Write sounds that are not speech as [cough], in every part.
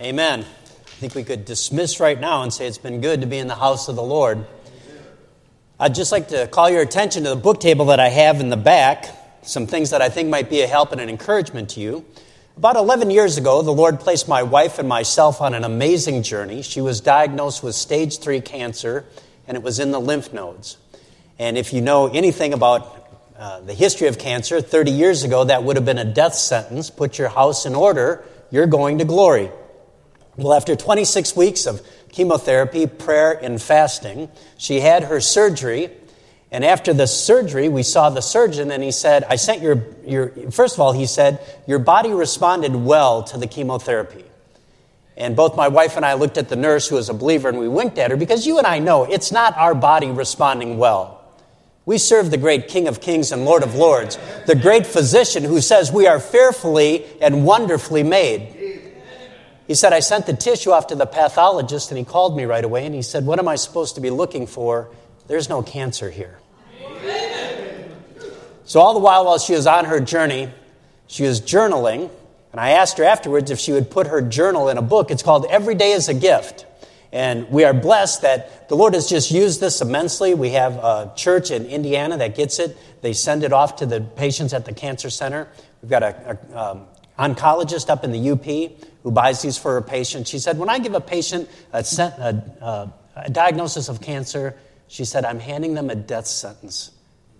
Amen. I think we could dismiss right now and say it's been good to be in the house of the Lord. I'd just like to call your attention to the book table that I have in the back, some things that I think might be a help and an encouragement to you. About 11 years ago, the Lord placed my wife and myself on an amazing journey. She was diagnosed with stage 3 cancer, and it was in the lymph nodes. And if you know anything about uh, the history of cancer, 30 years ago, that would have been a death sentence. Put your house in order, you're going to glory. Well, after 26 weeks of chemotherapy, prayer, and fasting, she had her surgery. And after the surgery, we saw the surgeon, and he said, I sent your, your, first of all, he said, your body responded well to the chemotherapy. And both my wife and I looked at the nurse, who was a believer, and we winked at her because you and I know it's not our body responding well. We serve the great King of Kings and Lord of Lords, the great physician who says we are fearfully and wonderfully made. He said, I sent the tissue off to the pathologist, and he called me right away, and he said, What am I supposed to be looking for? There's no cancer here. So, all the while, while she was on her journey, she was journaling, and I asked her afterwards if she would put her journal in a book. It's called Every Day is a Gift. And we are blessed that the Lord has just used this immensely. We have a church in Indiana that gets it. They send it off to the patients at the cancer center. We've got a, a um, oncologist up in the UP who buys these for her patient. She said, When I give a patient a, a, a diagnosis of cancer, she said, I'm handing them a death sentence.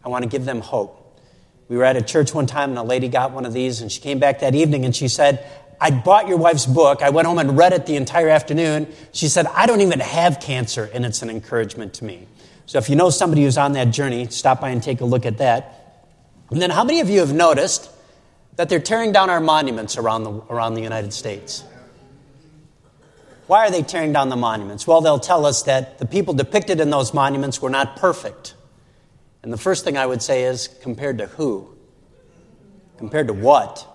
I want to give them hope. We were at a church one time and a lady got one of these and she came back that evening and she said, I bought your wife's book. I went home and read it the entire afternoon. She said, I don't even have cancer and it's an encouragement to me. So if you know somebody who's on that journey, stop by and take a look at that. And then how many of you have noticed that they're tearing down our monuments around the, around the United States. Why are they tearing down the monuments? Well, they'll tell us that the people depicted in those monuments were not perfect. And the first thing I would say is compared to who? Compared to what?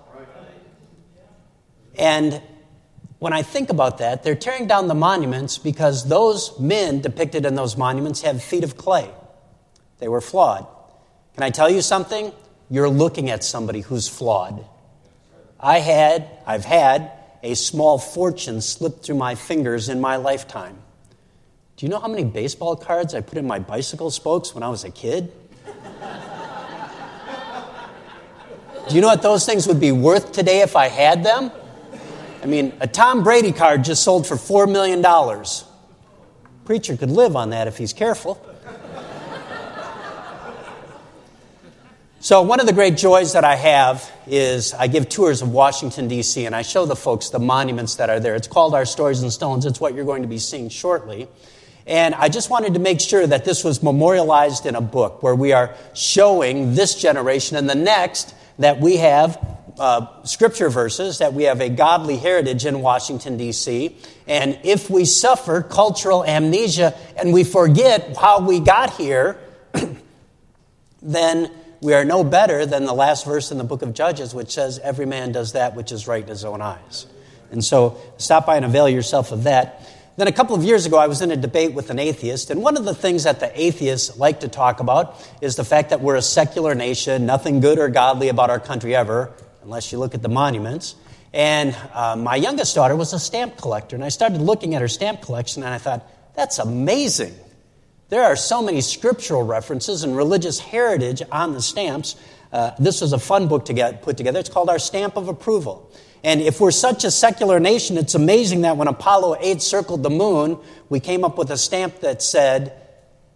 And when I think about that, they're tearing down the monuments because those men depicted in those monuments have feet of clay. They were flawed. Can I tell you something? You're looking at somebody who's flawed. I had, I've had a small fortune slip through my fingers in my lifetime. Do you know how many baseball cards I put in my bicycle spokes when I was a kid? Do you know what those things would be worth today if I had them? I mean, a Tom Brady card just sold for $4 million. Preacher could live on that if he's careful. So, one of the great joys that I have is I give tours of Washington, D.C., and I show the folks the monuments that are there. It's called Our Stories and Stones. It's what you're going to be seeing shortly. And I just wanted to make sure that this was memorialized in a book where we are showing this generation and the next that we have uh, scripture verses, that we have a godly heritage in Washington, D.C. And if we suffer cultural amnesia and we forget how we got here, [clears throat] then we are no better than the last verse in the book of Judges, which says, Every man does that which is right in his own eyes. And so stop by and avail yourself of that. Then a couple of years ago, I was in a debate with an atheist, and one of the things that the atheists like to talk about is the fact that we're a secular nation, nothing good or godly about our country ever, unless you look at the monuments. And uh, my youngest daughter was a stamp collector, and I started looking at her stamp collection, and I thought, that's amazing. There are so many scriptural references and religious heritage on the stamps. Uh, this was a fun book to get put together. It's called Our Stamp of Approval. And if we're such a secular nation, it's amazing that when Apollo 8 circled the moon, we came up with a stamp that said,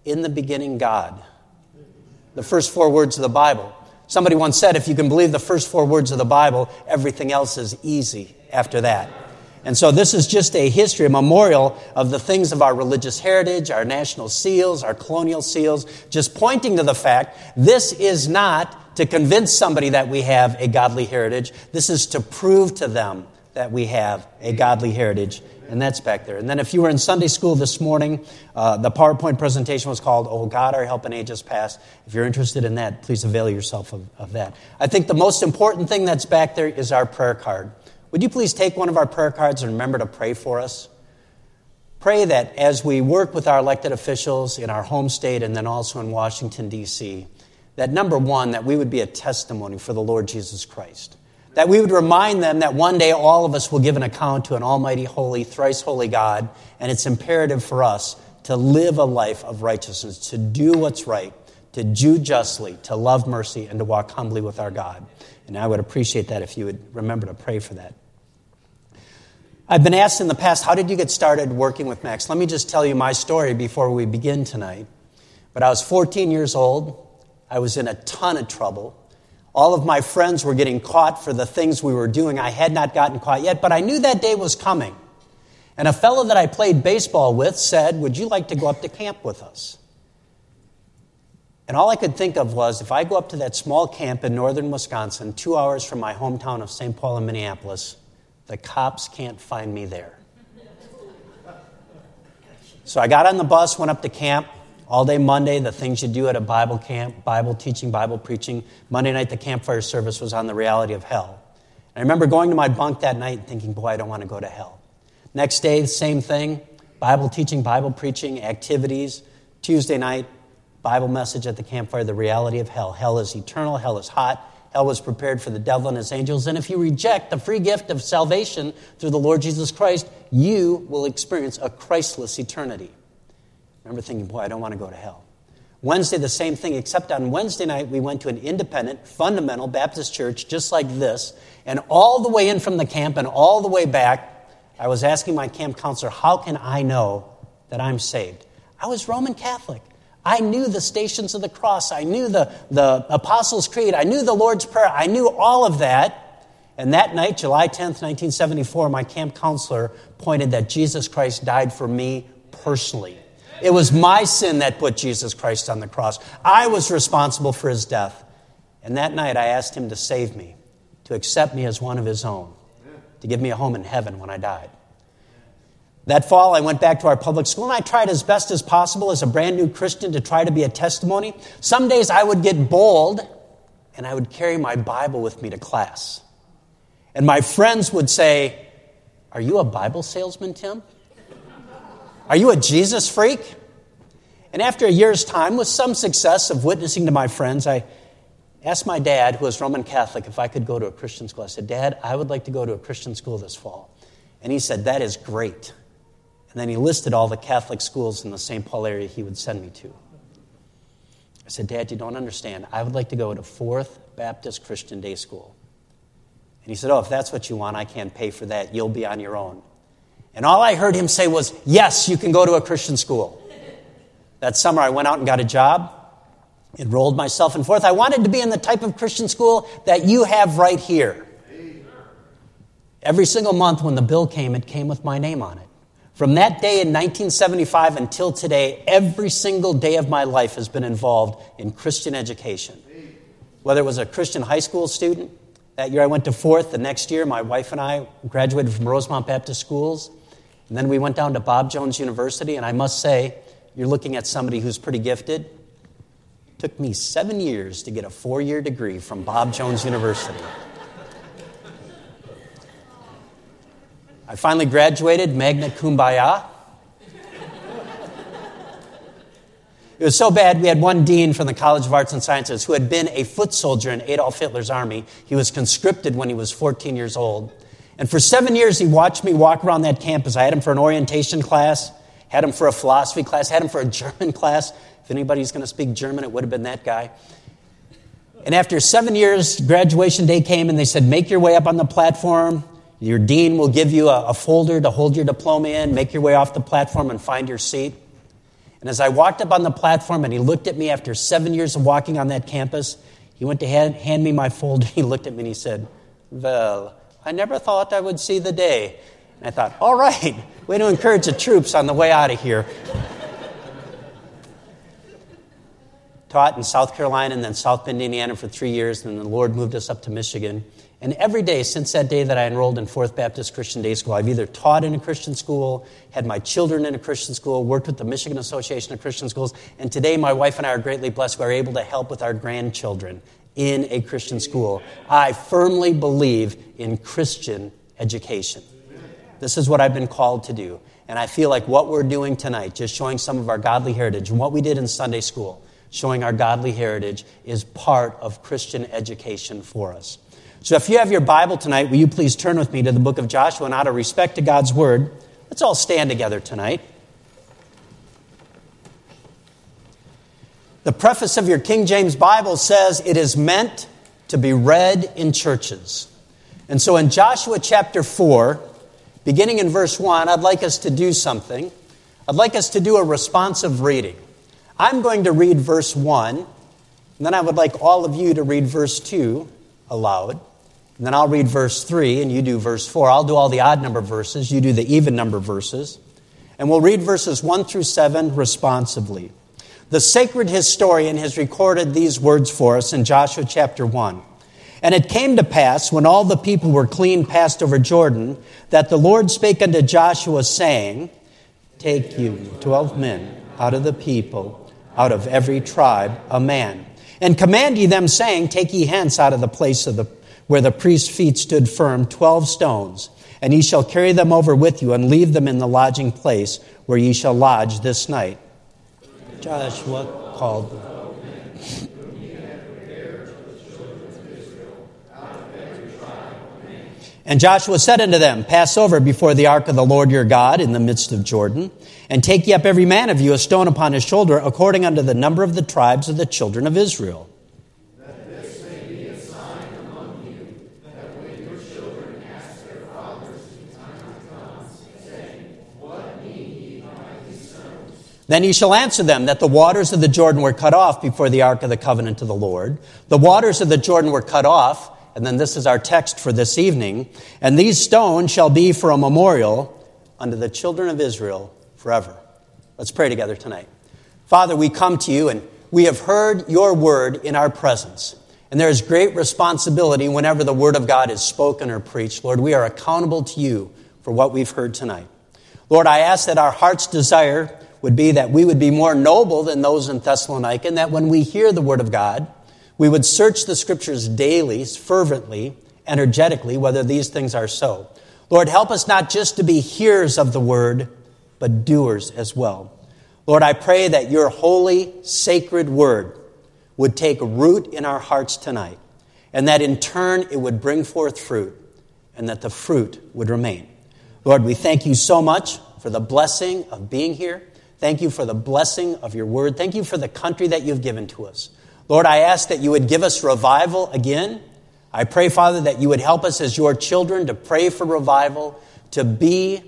In the beginning, God. The first four words of the Bible. Somebody once said, if you can believe the first four words of the Bible, everything else is easy after that. And so this is just a history, a memorial of the things of our religious heritage, our national seals, our colonial seals, just pointing to the fact this is not to convince somebody that we have a godly heritage. This is to prove to them that we have a godly heritage. And that's back there. And then if you were in Sunday school this morning, uh, the PowerPoint presentation was called, Oh God, Our Help in Ages Past. If you're interested in that, please avail yourself of, of that. I think the most important thing that's back there is our prayer card. Would you please take one of our prayer cards and remember to pray for us? Pray that as we work with our elected officials in our home state and then also in Washington, D.C., that number one, that we would be a testimony for the Lord Jesus Christ. that we would remind them that one day all of us will give an account to an almighty, holy, thrice holy God, and it's imperative for us to live a life of righteousness, to do what's right, to do justly, to love mercy, and to walk humbly with our God. And I would appreciate that if you would remember to pray for that. I've been asked in the past, how did you get started working with Max? Let me just tell you my story before we begin tonight. But I was 14 years old. I was in a ton of trouble. All of my friends were getting caught for the things we were doing. I had not gotten caught yet, but I knew that day was coming. And a fellow that I played baseball with said, Would you like to go up to camp with us? And all I could think of was if I go up to that small camp in northern Wisconsin, two hours from my hometown of St. Paul and Minneapolis, the cops can't find me there. So I got on the bus, went up to camp all day Monday, the things you do at a Bible camp, Bible teaching, Bible preaching. Monday night, the campfire service was on the reality of hell. And I remember going to my bunk that night and thinking, boy, I don't want to go to hell. Next day, same thing Bible teaching, Bible preaching, activities. Tuesday night, Bible message at the campfire, the reality of hell. Hell is eternal, hell is hot, hell was prepared for the devil and his angels. And if you reject the free gift of salvation through the Lord Jesus Christ, you will experience a Christless eternity remember thinking, boy, I don't want to go to hell. Wednesday, the same thing, except on Wednesday night, we went to an independent, fundamental Baptist church just like this. And all the way in from the camp and all the way back, I was asking my camp counselor, how can I know that I'm saved? I was Roman Catholic. I knew the stations of the cross. I knew the, the Apostles' Creed. I knew the Lord's Prayer. I knew all of that. And that night, July 10th, 1974, my camp counselor pointed that Jesus Christ died for me personally. It was my sin that put Jesus Christ on the cross. I was responsible for his death. And that night I asked him to save me, to accept me as one of his own, to give me a home in heaven when I died. That fall, I went back to our public school and I tried as best as possible as a brand new Christian to try to be a testimony. Some days I would get bold and I would carry my Bible with me to class. And my friends would say, Are you a Bible salesman, Tim? Are you a Jesus freak? And after a year's time, with some success of witnessing to my friends, I asked my dad, who was Roman Catholic, if I could go to a Christian school. I said, Dad, I would like to go to a Christian school this fall. And he said, That is great. And then he listed all the Catholic schools in the St. Paul area he would send me to. I said, Dad, you don't understand. I would like to go to Fourth Baptist Christian Day School. And he said, Oh, if that's what you want, I can't pay for that. You'll be on your own. And all I heard him say was, Yes, you can go to a Christian school. That summer, I went out and got a job, enrolled myself in fourth. I wanted to be in the type of Christian school that you have right here. Every single month when the bill came, it came with my name on it. From that day in 1975 until today, every single day of my life has been involved in Christian education. Whether it was a Christian high school student, that year I went to fourth. The next year, my wife and I graduated from Rosemont Baptist Schools. And then we went down to Bob Jones University, and I must say, you're looking at somebody who's pretty gifted. It took me seven years to get a four year degree from Bob Jones University. I finally graduated, magna cum laude. It was so bad, we had one dean from the College of Arts and Sciences who had been a foot soldier in Adolf Hitler's army. He was conscripted when he was 14 years old. And for seven years, he watched me walk around that campus. I had him for an orientation class, had him for a philosophy class, had him for a [laughs] German class. If anybody's going to speak German, it would have been that guy. And after seven years, graduation day came and they said, Make your way up on the platform. Your dean will give you a, a folder to hold your diploma in. Make your way off the platform and find your seat. And as I walked up on the platform and he looked at me after seven years of walking on that campus, he went to hand, hand me my folder. [laughs] He looked at me and he said, Well, I never thought I would see the day. And I thought, all right, [laughs] way to encourage the troops on the way out of here. [laughs] Taught in South Carolina and then South Bend, Indiana for three years, and the Lord moved us up to Michigan. And every day since that day that I enrolled in Fourth Baptist Christian Day School, I've either taught in a Christian school, had my children in a Christian school, worked with the Michigan Association of Christian Schools, and today my wife and I are greatly blessed. We're able to help with our grandchildren in a Christian school. I firmly believe in Christian education. This is what I've been called to do. And I feel like what we're doing tonight, just showing some of our godly heritage, and what we did in Sunday school, showing our godly heritage, is part of Christian education for us. So if you have your Bible tonight, will you please turn with me to the book of Joshua and out of respect to God's word, let's all stand together tonight. The preface of your King James Bible says it is meant to be read in churches. And so in Joshua chapter 4, beginning in verse 1, I'd like us to do something. I'd like us to do a responsive reading. I'm going to read verse 1, and then I would like all of you to read verse 2 aloud. And then I'll read verse 3, and you do verse 4. I'll do all the odd number verses, you do the even number verses. And we'll read verses 1 through 7 responsively. The sacred historian has recorded these words for us in Joshua chapter 1. And it came to pass, when all the people were clean passed over Jordan, that the Lord spake unto Joshua, saying, Take you twelve men out of the people, out of every tribe, a man. And command ye them, saying, Take ye hence out of the place of the, where the priest's feet stood firm, twelve stones, and ye shall carry them over with you, and leave them in the lodging place where ye shall lodge this night. Joshua called them. And Joshua said unto them, Pass over before the ark of the Lord your God in the midst of Jordan, and take ye up every man of you a stone upon his shoulder, according unto the number of the tribes of the children of Israel. Then he shall answer them that the waters of the Jordan were cut off before the ark of the covenant of the Lord. The waters of the Jordan were cut off, and then this is our text for this evening. And these stones shall be for a memorial unto the children of Israel forever. Let's pray together tonight. Father, we come to you and we have heard your word in our presence. And there is great responsibility whenever the word of God is spoken or preached. Lord, we are accountable to you for what we've heard tonight. Lord, I ask that our heart's desire would be that we would be more noble than those in Thessalonica, and that when we hear the Word of God, we would search the Scriptures daily, fervently, energetically, whether these things are so. Lord, help us not just to be hearers of the Word, but doers as well. Lord, I pray that your holy, sacred Word would take root in our hearts tonight, and that in turn it would bring forth fruit, and that the fruit would remain. Lord, we thank you so much for the blessing of being here. Thank you for the blessing of your word. Thank you for the country that you've given to us. Lord, I ask that you would give us revival again. I pray, Father, that you would help us as your children to pray for revival, to be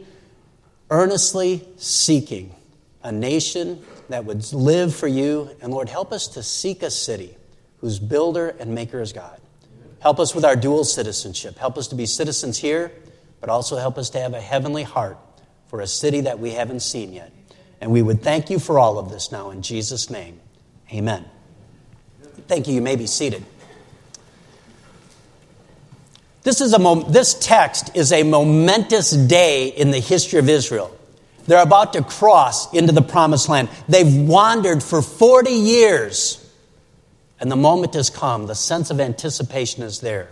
earnestly seeking a nation that would live for you. And Lord, help us to seek a city whose builder and maker is God. Help us with our dual citizenship. Help us to be citizens here, but also help us to have a heavenly heart for a city that we haven't seen yet. And we would thank you for all of this now in Jesus' name. Amen. Thank you. You may be seated. This, is a mom- this text is a momentous day in the history of Israel. They're about to cross into the promised land. They've wandered for 40 years, and the moment has come. The sense of anticipation is there.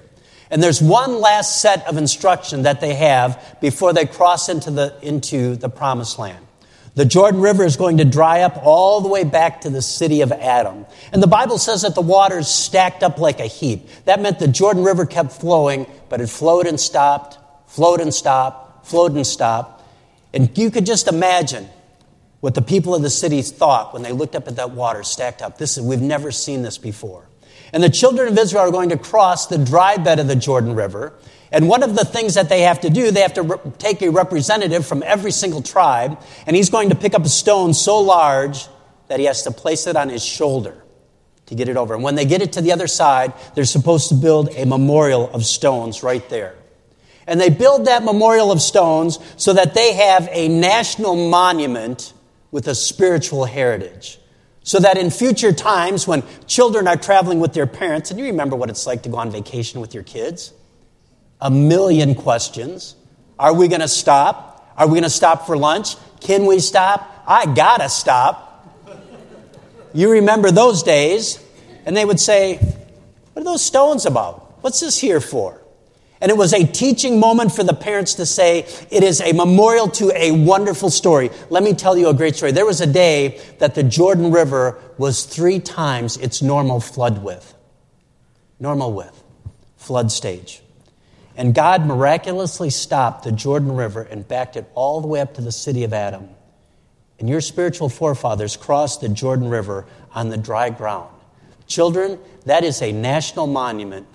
And there's one last set of instruction that they have before they cross into the, into the promised land. The Jordan River is going to dry up all the way back to the city of Adam. And the Bible says that the waters stacked up like a heap. That meant the Jordan River kept flowing, but it flowed and stopped, flowed and stopped, flowed and stopped. And you could just imagine what the people of the city thought when they looked up at that water stacked up. This is, we've never seen this before. And the children of Israel are going to cross the dry bed of the Jordan River. And one of the things that they have to do, they have to re- take a representative from every single tribe, and he's going to pick up a stone so large that he has to place it on his shoulder to get it over. And when they get it to the other side, they're supposed to build a memorial of stones right there. And they build that memorial of stones so that they have a national monument with a spiritual heritage. So that in future times, when children are traveling with their parents, and you remember what it's like to go on vacation with your kids, a million questions. Are we going to stop? Are we going to stop for lunch? Can we stop? I got to stop. You remember those days, and they would say, What are those stones about? What's this here for? And it was a teaching moment for the parents to say, It is a memorial to a wonderful story. Let me tell you a great story. There was a day that the Jordan River was three times its normal flood width. Normal width flood stage. And God miraculously stopped the Jordan River and backed it all the way up to the city of Adam. And your spiritual forefathers crossed the Jordan River on the dry ground. Children, that is a national monument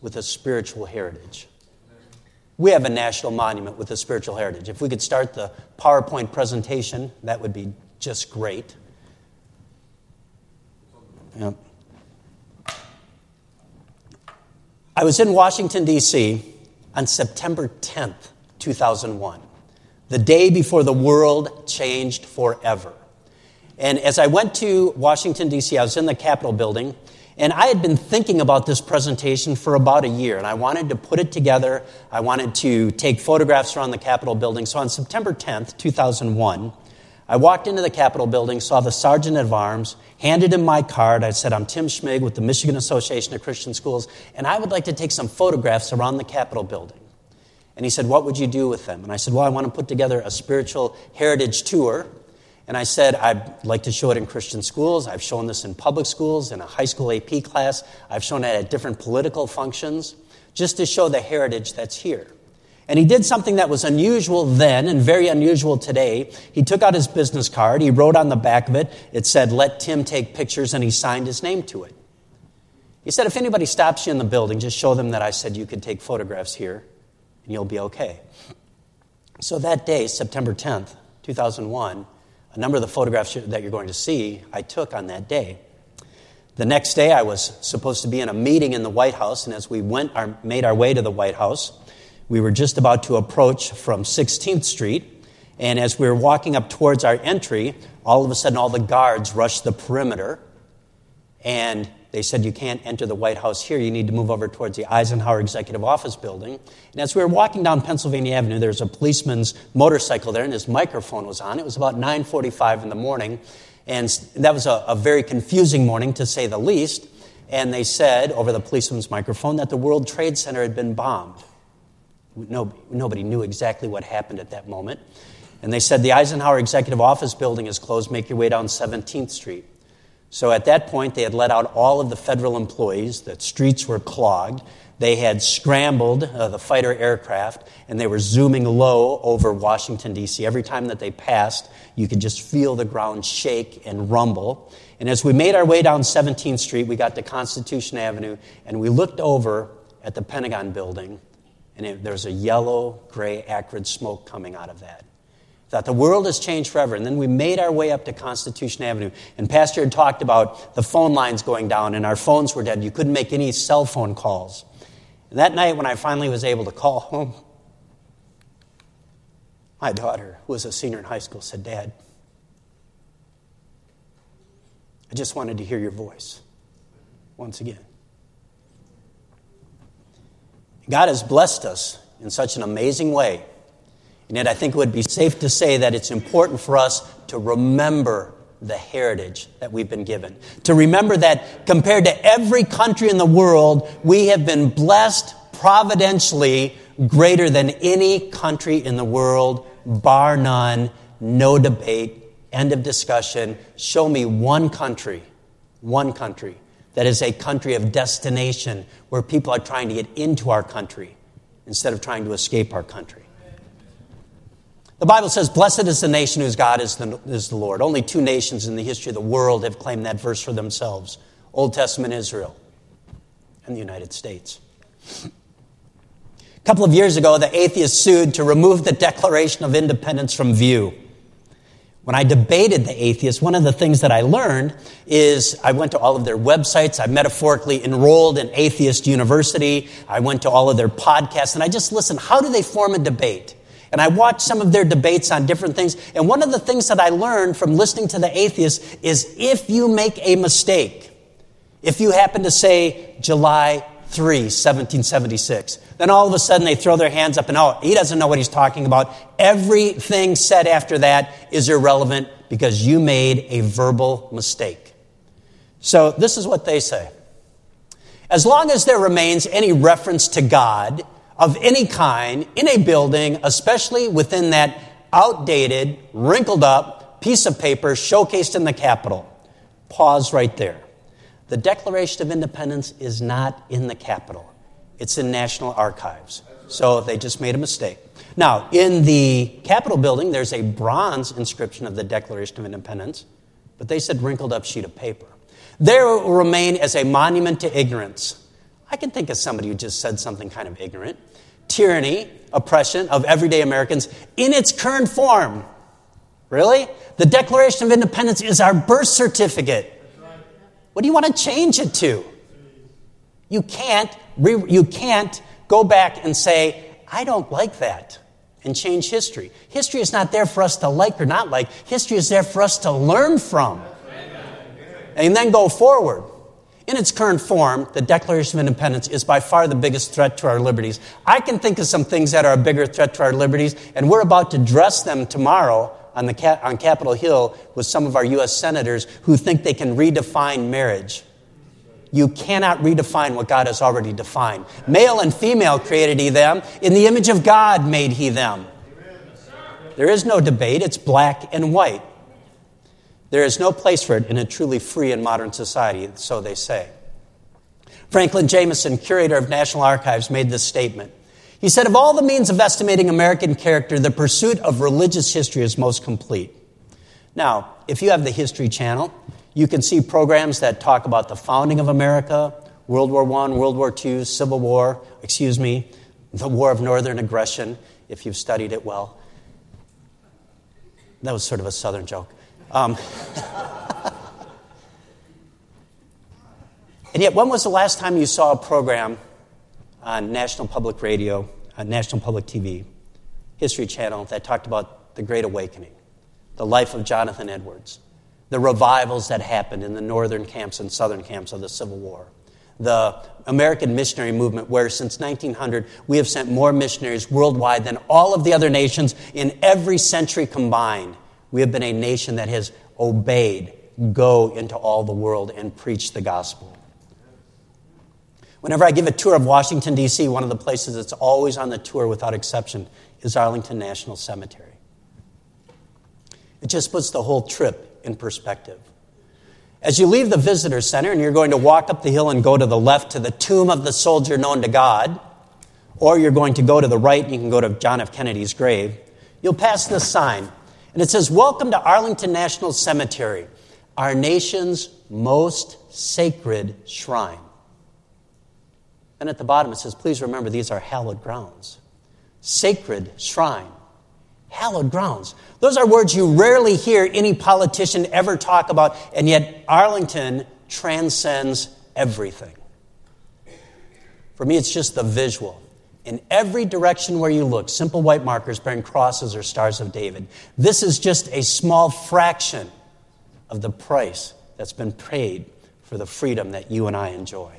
with a spiritual heritage. We have a national monument with a spiritual heritage. If we could start the PowerPoint presentation, that would be just great. Yep. I was in Washington, D.C. on September 10th, 2001, the day before the world changed forever. And as I went to Washington, D.C., I was in the Capitol building, and I had been thinking about this presentation for about a year, and I wanted to put it together. I wanted to take photographs around the Capitol building. So on September 10th, 2001, I walked into the Capitol building, saw the sergeant at arms, handed him my card. I said, I'm Tim Schmig with the Michigan Association of Christian Schools, and I would like to take some photographs around the Capitol building. And he said, What would you do with them? And I said, Well, I want to put together a spiritual heritage tour and I said, I'd like to show it in Christian schools. I've shown this in public schools, in a high school AP class. I've shown it at different political functions, just to show the heritage that's here. And he did something that was unusual then and very unusual today. He took out his business card, he wrote on the back of it, it said, Let Tim take pictures, and he signed his name to it. He said, If anybody stops you in the building, just show them that I said you could take photographs here, and you'll be okay. So that day, September 10th, 2001, a number of the photographs that you're going to see, I took on that day. The next day, I was supposed to be in a meeting in the White House, and as we went our, made our way to the White House, we were just about to approach from 16th Street. And as we were walking up towards our entry, all of a sudden, all the guards rushed the perimeter. And they said, You can't enter the White House here. You need to move over towards the Eisenhower Executive Office building. And as we were walking down Pennsylvania Avenue, there was a policeman's motorcycle there, and his microphone was on. It was about 9.45 in the morning. And that was a, a very confusing morning, to say the least. And they said over the policeman's microphone that the World Trade Center had been bombed. Nobody, nobody knew exactly what happened at that moment. And they said, The Eisenhower Executive Office building is closed. Make your way down 17th Street. So at that point, they had let out all of the federal employees. The streets were clogged. They had scrambled uh, the fighter aircraft, and they were zooming low over Washington, D.C. Every time that they passed, you could just feel the ground shake and rumble. And as we made our way down 17th Street, we got to Constitution Avenue, and we looked over at the Pentagon building, and it, there was a yellow, gray, acrid smoke coming out of that that the world has changed forever. And then we made our way up to Constitution Avenue. And Pastor had talked about the phone lines going down, and our phones were dead. You couldn't make any cell phone calls. And that night, when I finally was able to call home, my daughter, who was a senior in high school, said, Dad, I just wanted to hear your voice once again. God has blessed us in such an amazing way and yet, I think it would be safe to say that it's important for us to remember the heritage that we've been given. To remember that compared to every country in the world, we have been blessed providentially greater than any country in the world, bar none, no debate, end of discussion. Show me one country, one country that is a country of destination where people are trying to get into our country instead of trying to escape our country. The Bible says, Blessed is the nation whose God is the, is the Lord. Only two nations in the history of the world have claimed that verse for themselves Old Testament Israel and the United States. A couple of years ago, the atheists sued to remove the Declaration of Independence from view. When I debated the atheists, one of the things that I learned is I went to all of their websites. I metaphorically enrolled in Atheist University. I went to all of their podcasts and I just listened. How do they form a debate? And I watched some of their debates on different things. And one of the things that I learned from listening to the atheists is if you make a mistake, if you happen to say July 3, 1776, then all of a sudden they throw their hands up and, oh, he doesn't know what he's talking about. Everything said after that is irrelevant because you made a verbal mistake. So this is what they say. As long as there remains any reference to God, of any kind in a building, especially within that outdated, wrinkled up piece of paper showcased in the Capitol. Pause right there. The Declaration of Independence is not in the Capitol. It's in National Archives. So they just made a mistake. Now, in the Capitol building, there's a bronze inscription of the Declaration of Independence, but they said wrinkled up sheet of paper. There will remain as a monument to ignorance. I can think of somebody who just said something kind of ignorant. Tyranny, oppression of everyday Americans in its current form. Really? The Declaration of Independence is our birth certificate. What do you want to change it to? You can't, you can't go back and say, I don't like that, and change history. History is not there for us to like or not like, history is there for us to learn from. And then go forward. In its current form, the Declaration of Independence is by far the biggest threat to our liberties. I can think of some things that are a bigger threat to our liberties, and we're about to dress them tomorrow on, the, on Capitol Hill with some of our U.S. senators who think they can redefine marriage. You cannot redefine what God has already defined. Male and female created he them. In the image of God made he them. There is no debate, it's black and white. There is no place for it in a truly free and modern society, so they say. Franklin Jameson, curator of National Archives, made this statement. He said, Of all the means of estimating American character, the pursuit of religious history is most complete. Now, if you have the History Channel, you can see programs that talk about the founding of America, World War I, World War II, Civil War, excuse me, the War of Northern Aggression, if you've studied it well. That was sort of a Southern joke. Um, [laughs] and yet, when was the last time you saw a program on National Public Radio, on National Public TV, History Channel, that talked about the Great Awakening, the life of Jonathan Edwards? The revivals that happened in the northern camps and southern camps of the Civil War. The American missionary movement, where since 1900 we have sent more missionaries worldwide than all of the other nations in every century combined. We have been a nation that has obeyed, go into all the world and preach the gospel. Whenever I give a tour of Washington, D.C., one of the places that's always on the tour without exception is Arlington National Cemetery. It just puts the whole trip in perspective. As you leave the visitor center and you're going to walk up the hill and go to the left to the tomb of the soldier known to God, or you're going to go to the right and you can go to John F. Kennedy's grave, you'll pass this sign. And it says, Welcome to Arlington National Cemetery, our nation's most sacred shrine. And at the bottom it says, Please remember these are hallowed grounds. Sacred shrine hallowed grounds. Those are words you rarely hear any politician ever talk about, and yet Arlington transcends everything. For me, it's just the visual. In every direction where you look, simple white markers bearing crosses or stars of David. This is just a small fraction of the price that's been paid for the freedom that you and I enjoy.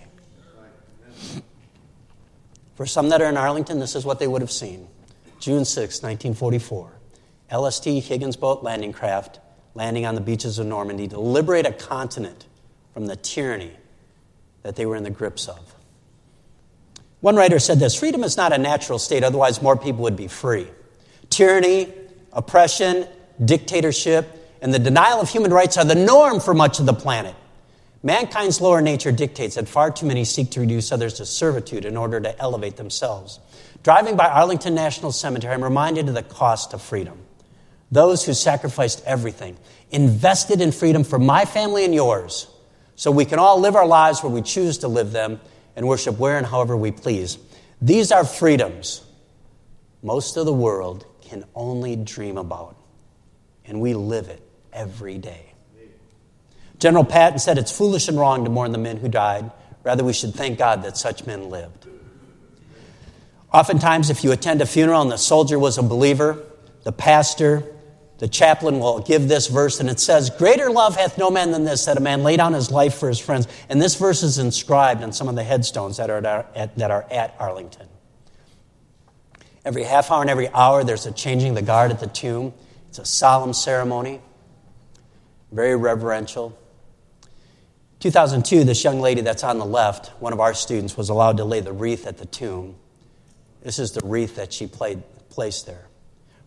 For some that are in Arlington, this is what they would have seen. June 6, 1944. LST Higgins boat landing craft landing on the beaches of Normandy to liberate a continent from the tyranny that they were in the grips of. One writer said this freedom is not a natural state, otherwise, more people would be free. Tyranny, oppression, dictatorship, and the denial of human rights are the norm for much of the planet. Mankind's lower nature dictates that far too many seek to reduce others to servitude in order to elevate themselves. Driving by Arlington National Cemetery, I'm reminded of the cost of freedom. Those who sacrificed everything, invested in freedom for my family and yours, so we can all live our lives where we choose to live them and worship where and however we please. These are freedoms most of the world can only dream about, and we live it every day. General Patton said it's foolish and wrong to mourn the men who died. Rather, we should thank God that such men lived. Oftentimes, if you attend a funeral and the soldier was a believer, the pastor, the chaplain will give this verse, and it says, Greater love hath no man than this, that a man lay down his life for his friends. And this verse is inscribed on some of the headstones that are at, that are at Arlington. Every half hour and every hour, there's a changing the guard at the tomb. It's a solemn ceremony, very reverential. 2002, this young lady that's on the left, one of our students, was allowed to lay the wreath at the tomb. This is the wreath that she played, placed there.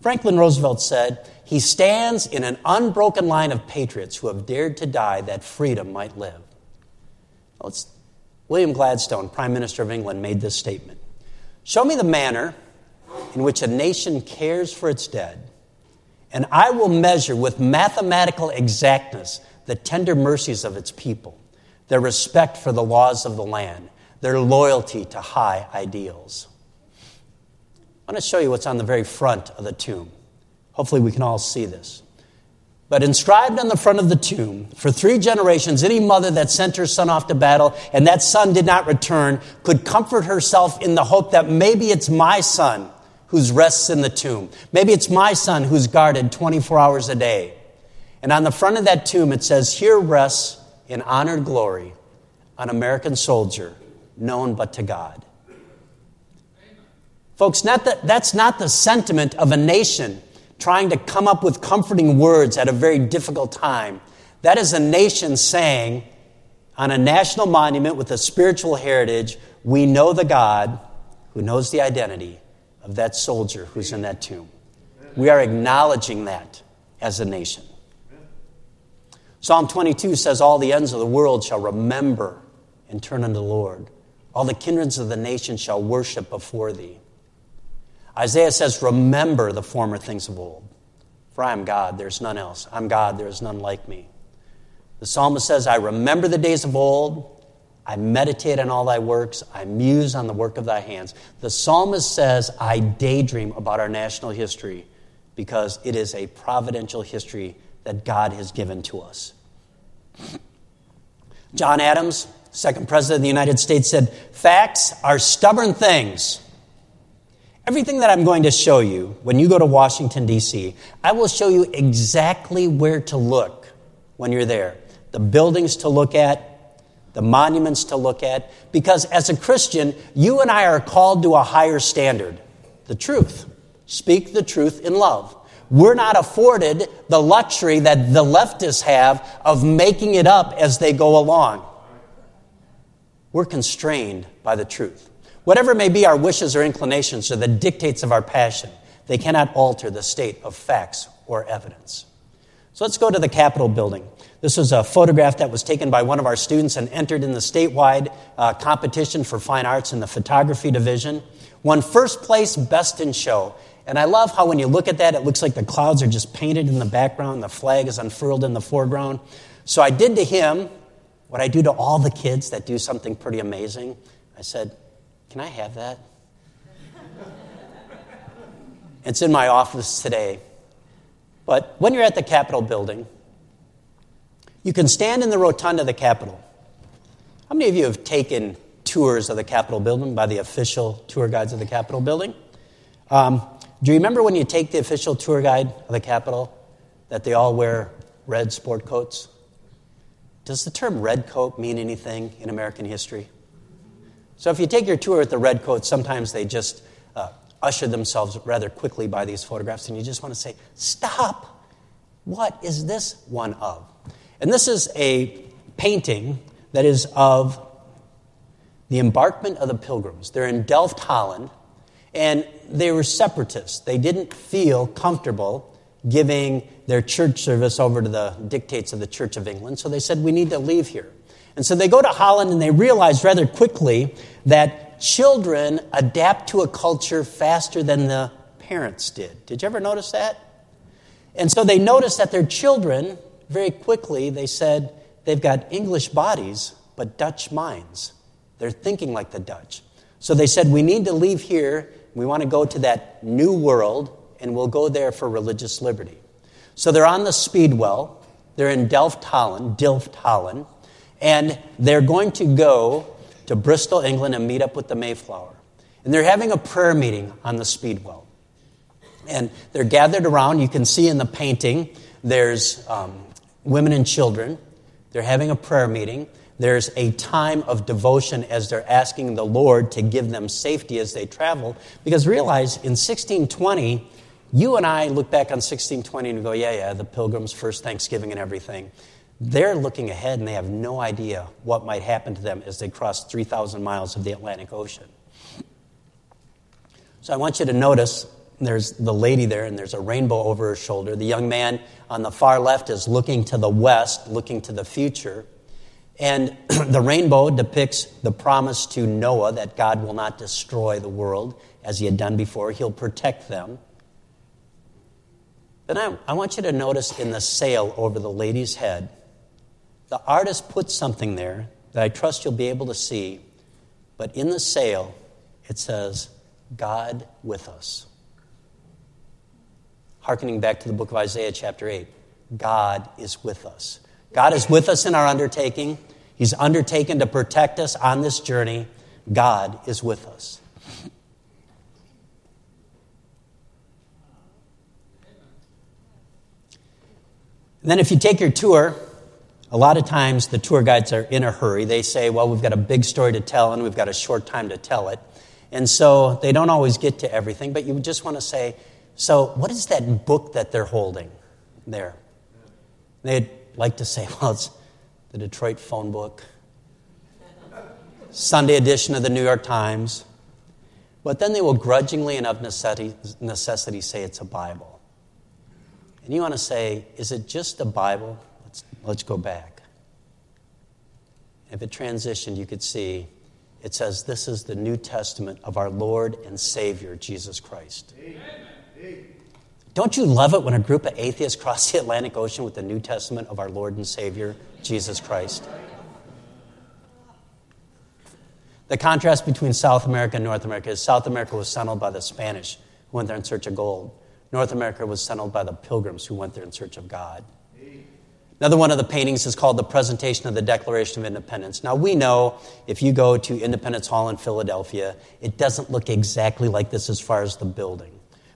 Franklin Roosevelt said, He stands in an unbroken line of patriots who have dared to die that freedom might live. Let's William Gladstone, Prime Minister of England, made this statement Show me the manner in which a nation cares for its dead, and I will measure with mathematical exactness the tender mercies of its people, their respect for the laws of the land, their loyalty to high ideals. I want to show you what's on the very front of the tomb. Hopefully, we can all see this. But inscribed on the front of the tomb, for three generations, any mother that sent her son off to battle and that son did not return could comfort herself in the hope that maybe it's my son who's rests in the tomb. Maybe it's my son who's guarded 24 hours a day. And on the front of that tomb, it says, Here rests in honored glory an American soldier known but to God. Folks, not that, that's not the sentiment of a nation trying to come up with comforting words at a very difficult time. That is a nation saying, on a national monument with a spiritual heritage, we know the God who knows the identity of that soldier who's in that tomb. We are acknowledging that as a nation. Psalm 22 says, All the ends of the world shall remember and turn unto the Lord. All the kindreds of the nations shall worship before thee. Isaiah says, Remember the former things of old. For I am God, there's none else. I'm God, there is none like me. The psalmist says, I remember the days of old. I meditate on all thy works. I muse on the work of thy hands. The psalmist says, I daydream about our national history because it is a providential history that God has given to us. John Adams, second president of the United States, said, Facts are stubborn things Everything that I'm going to show you when you go to Washington, D.C., I will show you exactly where to look when you're there. The buildings to look at, the monuments to look at, because as a Christian, you and I are called to a higher standard the truth. Speak the truth in love. We're not afforded the luxury that the leftists have of making it up as they go along. We're constrained by the truth. Whatever may be our wishes or inclinations or the dictates of our passion, they cannot alter the state of facts or evidence. So let's go to the Capitol building. This was a photograph that was taken by one of our students and entered in the statewide uh, competition for fine arts in the photography division. Won first place, best in show. And I love how when you look at that, it looks like the clouds are just painted in the background, the flag is unfurled in the foreground. So I did to him what I do to all the kids that do something pretty amazing. I said, can I have that? it's in my office today. But when you're at the Capitol building, you can stand in the rotunda of the Capitol. How many of you have taken tours of the Capitol building by the official tour guides of the Capitol building? Um, do you remember when you take the official tour guide of the Capitol that they all wear red sport coats? Does the term red coat mean anything in American history? So if you take your tour with the Redcoats, sometimes they just uh, usher themselves rather quickly by these photographs, and you just want to say, Stop! What is this one of? And this is a painting that is of the embarkment of the pilgrims. They're in Delft, Holland, and they were separatists. They didn't feel comfortable giving their church service over to the dictates of the Church of England, so they said, We need to leave here. And so they go to Holland and they realize rather quickly that children adapt to a culture faster than the parents did. Did you ever notice that? And so they noticed that their children, very quickly, they said, they've got English bodies, but Dutch minds. They're thinking like the Dutch. So they said, we need to leave here. We want to go to that new world, and we'll go there for religious liberty. So they're on the Speedwell. They're in Delft, Holland, Dilft, Holland and they're going to go to Bristol, England, and meet up with the Mayflower. And they're having a prayer meeting on the Speedwell. And they're gathered around. You can see in the painting, there's um, women and children. They're having a prayer meeting. There's a time of devotion as they're asking the Lord to give them safety as they travel. Because realize in 1620, you and I look back on 1620 and go, yeah, yeah, the pilgrims' first Thanksgiving and everything. They're looking ahead and they have no idea what might happen to them as they cross 3,000 miles of the Atlantic Ocean. So I want you to notice there's the lady there and there's a rainbow over her shoulder. The young man on the far left is looking to the west, looking to the future. And [clears throat] the rainbow depicts the promise to Noah that God will not destroy the world as he had done before, he'll protect them. Then I, I want you to notice in the sail over the lady's head, the artist put something there that I trust you'll be able to see, but in the sail, it says, God with us. Harkening back to the book of Isaiah, chapter 8, God is with us. God is with us in our undertaking. He's undertaken to protect us on this journey. God is with us. And then, if you take your tour, a lot of times the tour guides are in a hurry. They say, Well, we've got a big story to tell and we've got a short time to tell it. And so they don't always get to everything, but you just want to say, So, what is that book that they're holding there? They'd like to say, [laughs] Well, it's the Detroit phone book, Sunday edition of the New York Times. But then they will grudgingly and of necessity, necessity say it's a Bible. And you want to say, Is it just a Bible? Let's, go back. If it transitioned, you could see it says, This is the New Testament of our Lord and Savior, Jesus Christ. Amen. Don't you love it when a group of atheists cross the Atlantic Ocean with the New Testament of our Lord and Savior, Jesus Christ? The contrast between South America and North America is South America was settled by the Spanish who went there in search of gold. North America was settled by the pilgrims who went there in search of God. Another one of the paintings is called The Presentation of the Declaration of Independence. Now, we know if you go to Independence Hall in Philadelphia, it doesn't look exactly like this as far as the building.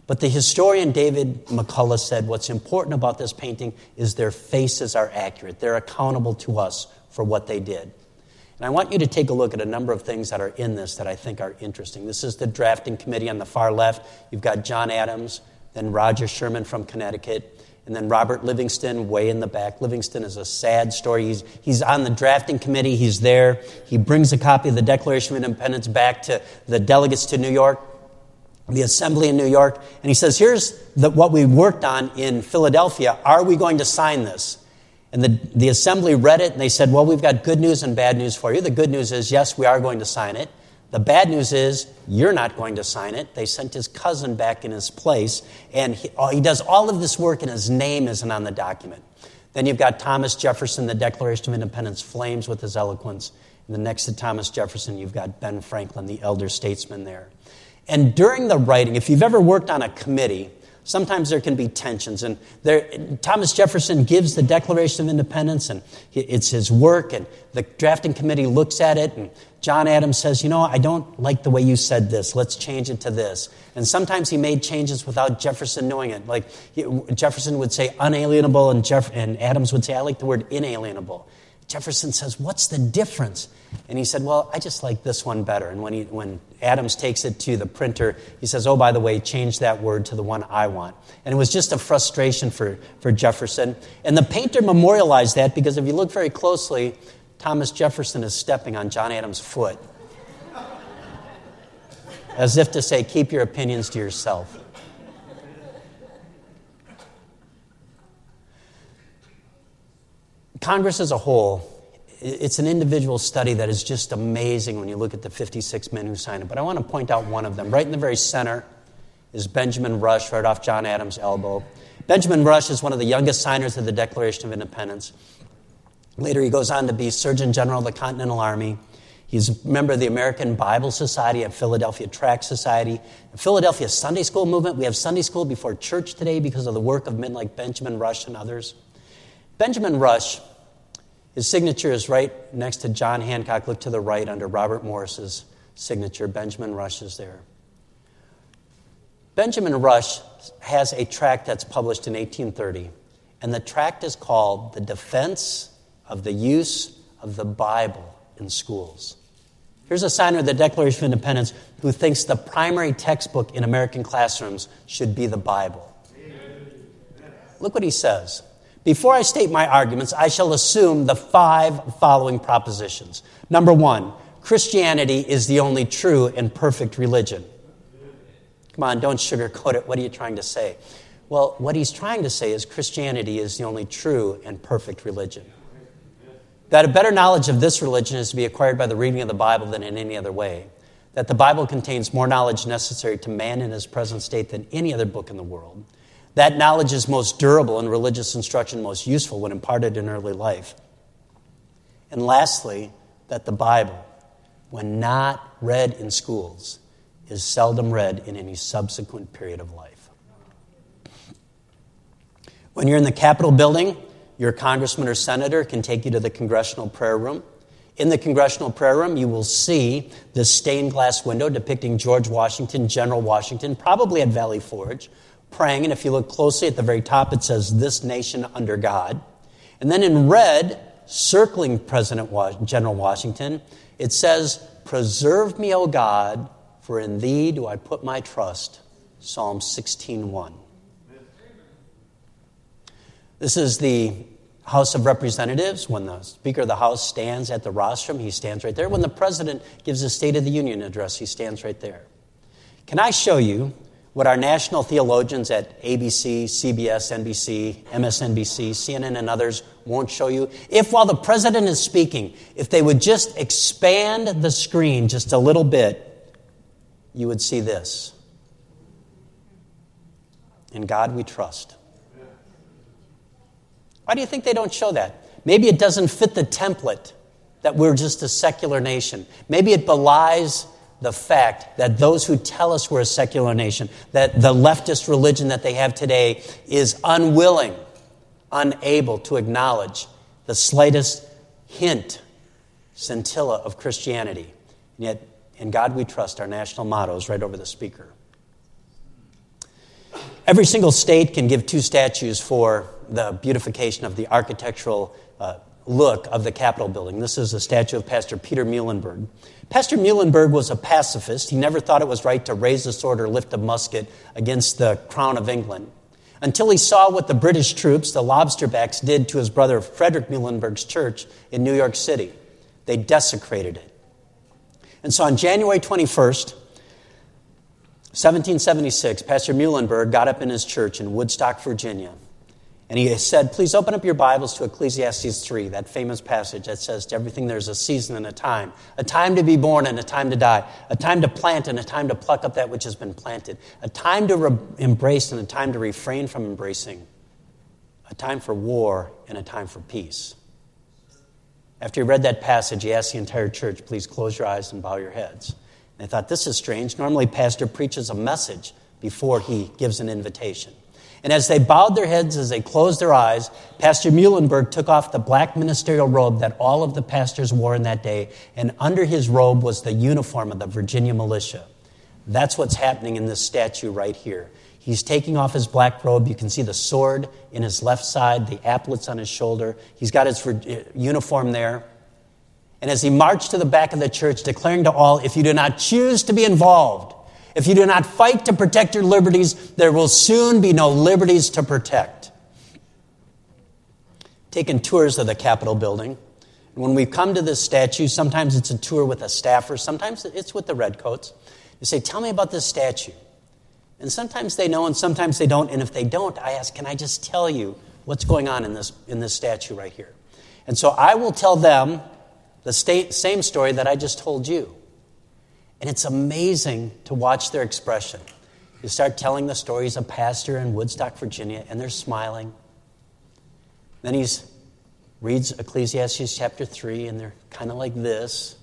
But the historian David McCullough said what's important about this painting is their faces are accurate. They're accountable to us for what they did. And I want you to take a look at a number of things that are in this that I think are interesting. This is the drafting committee on the far left. You've got John Adams, then Roger Sherman from Connecticut, and then Robert Livingston way in the back. Livingston is a sad story. He's, he's on the drafting committee, he's there. He brings a copy of the Declaration of Independence back to the delegates to New York the assembly in New York, and he says, Here's the, what we worked on in Philadelphia. Are we going to sign this? And the, the assembly read it, and they said, Well, we've got good news and bad news for you. The good news is, yes, we are going to sign it. The bad news is, you're not going to sign it. They sent his cousin back in his place, and he, oh, he does all of this work, and his name isn't on the document. Then you've got Thomas Jefferson, the Declaration of Independence flames with his eloquence. And then next to Thomas Jefferson, you've got Ben Franklin, the elder statesman there. And during the writing, if you've ever worked on a committee, sometimes there can be tensions. And there, Thomas Jefferson gives the Declaration of Independence, and it's his work, and the drafting committee looks at it, and John Adams says, You know, I don't like the way you said this. Let's change it to this. And sometimes he made changes without Jefferson knowing it. Like Jefferson would say unalienable, and, Jeff, and Adams would say, I like the word inalienable. Jefferson says, What's the difference? And he said, Well, I just like this one better. And when, he, when Adams takes it to the printer, he says, Oh, by the way, change that word to the one I want. And it was just a frustration for, for Jefferson. And the painter memorialized that because if you look very closely, Thomas Jefferson is stepping on John Adams' foot. As if to say, Keep your opinions to yourself. Congress as a whole it's an individual study that is just amazing when you look at the 56 men who signed it. But I want to point out one of them. Right in the very center is Benjamin Rush, right off John Adams' elbow. Benjamin Rush is one of the youngest signers of the Declaration of Independence. Later, he goes on to be Surgeon General of the Continental Army. He's a member of the American Bible Society and Philadelphia Tract Society. The Philadelphia Sunday School movement. We have Sunday school before church today because of the work of men like Benjamin Rush and others. Benjamin Rush his signature is right next to John Hancock. Look to the right under Robert Morris's signature. Benjamin Rush is there. Benjamin Rush has a tract that's published in 1830, and the tract is called The Defense of the Use of the Bible in Schools. Here's a signer of the Declaration of Independence who thinks the primary textbook in American classrooms should be the Bible. Look what he says. Before I state my arguments, I shall assume the five following propositions. Number one, Christianity is the only true and perfect religion. Come on, don't sugarcoat it. What are you trying to say? Well, what he's trying to say is Christianity is the only true and perfect religion. that a better knowledge of this religion is to be acquired by the reading of the Bible than in any other way, that the Bible contains more knowledge necessary to man in his present state than any other book in the world. That knowledge is most durable and religious instruction, most useful when imparted in early life. And lastly, that the Bible, when not read in schools, is seldom read in any subsequent period of life. When you're in the Capitol building, your congressman or senator can take you to the congressional prayer room. In the congressional prayer room, you will see this stained glass window depicting George Washington, General Washington, probably at Valley Forge, praying. And if you look closely at the very top, it says, This nation under God. And then in red, circling President General Washington, it says, Preserve me, O God, for in thee do I put my trust. Psalm 16:1. This is the House of Representatives. When the Speaker of the House stands at the rostrum, he stands right there. When the President gives his State of the Union address, he stands right there. Can I show you what our national theologians at ABC, CBS, NBC, MSNBC, CNN, and others won't show you? If while the President is speaking, if they would just expand the screen just a little bit, you would see this. In God we trust. Why do you think they don't show that? Maybe it doesn't fit the template that we're just a secular nation. Maybe it belies the fact that those who tell us we're a secular nation, that the leftist religion that they have today is unwilling, unable to acknowledge the slightest hint, scintilla of Christianity. And yet, in God we trust, our national motto is right over the speaker. Every single state can give two statues for the beautification of the architectural uh, look of the Capitol building. This is a statue of Pastor Peter Muhlenberg. Pastor Muhlenberg was a pacifist. He never thought it was right to raise a sword or lift a musket against the crown of England until he saw what the British troops, the lobsterbacks, did to his brother Frederick Muhlenberg's church in New York City. They desecrated it. And so on January 21st, 1776, Pastor Muhlenberg got up in his church in Woodstock, Virginia, and he said, Please open up your Bibles to Ecclesiastes 3, that famous passage that says, To everything there's a season and a time, a time to be born and a time to die, a time to plant and a time to pluck up that which has been planted, a time to re- embrace and a time to refrain from embracing, a time for war and a time for peace. After he read that passage, he asked the entire church, Please close your eyes and bow your heads. And I thought, this is strange. Normally, pastor preaches a message before he gives an invitation. And as they bowed their heads, as they closed their eyes, Pastor Muhlenberg took off the black ministerial robe that all of the pastors wore in that day, and under his robe was the uniform of the Virginia militia. That's what's happening in this statue right here. He's taking off his black robe. You can see the sword in his left side, the epaulets on his shoulder. He's got his uh, uniform there. And as he marched to the back of the church, declaring to all, if you do not choose to be involved, if you do not fight to protect your liberties, there will soon be no liberties to protect. Taken tours of the Capitol building. And when we come to this statue, sometimes it's a tour with a staffer, sometimes it's with the redcoats. You say, Tell me about this statue. And sometimes they know and sometimes they don't. And if they don't, I ask, Can I just tell you what's going on in this, in this statue right here? And so I will tell them the same story that I just told you. And it's amazing to watch their expression. You start telling the stories of pastor in Woodstock, Virginia, and they're smiling. Then he reads Ecclesiastes chapter 3, and they're kind of like this.